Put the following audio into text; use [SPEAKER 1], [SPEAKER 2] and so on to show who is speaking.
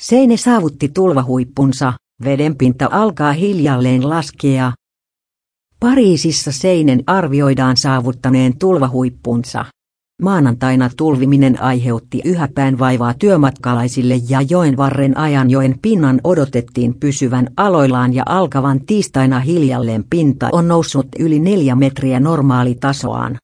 [SPEAKER 1] Seine saavutti tulvahuippunsa, vedenpinta alkaa hiljalleen laskea. Pariisissa Seinen arvioidaan saavuttaneen tulvahuippunsa. Maanantaina tulviminen aiheutti yhä vaivaa työmatkalaisille ja joen varren ajanjoen pinnan odotettiin pysyvän aloillaan ja alkavan tiistaina hiljalleen pinta on noussut yli neljä metriä normaalitasoaan.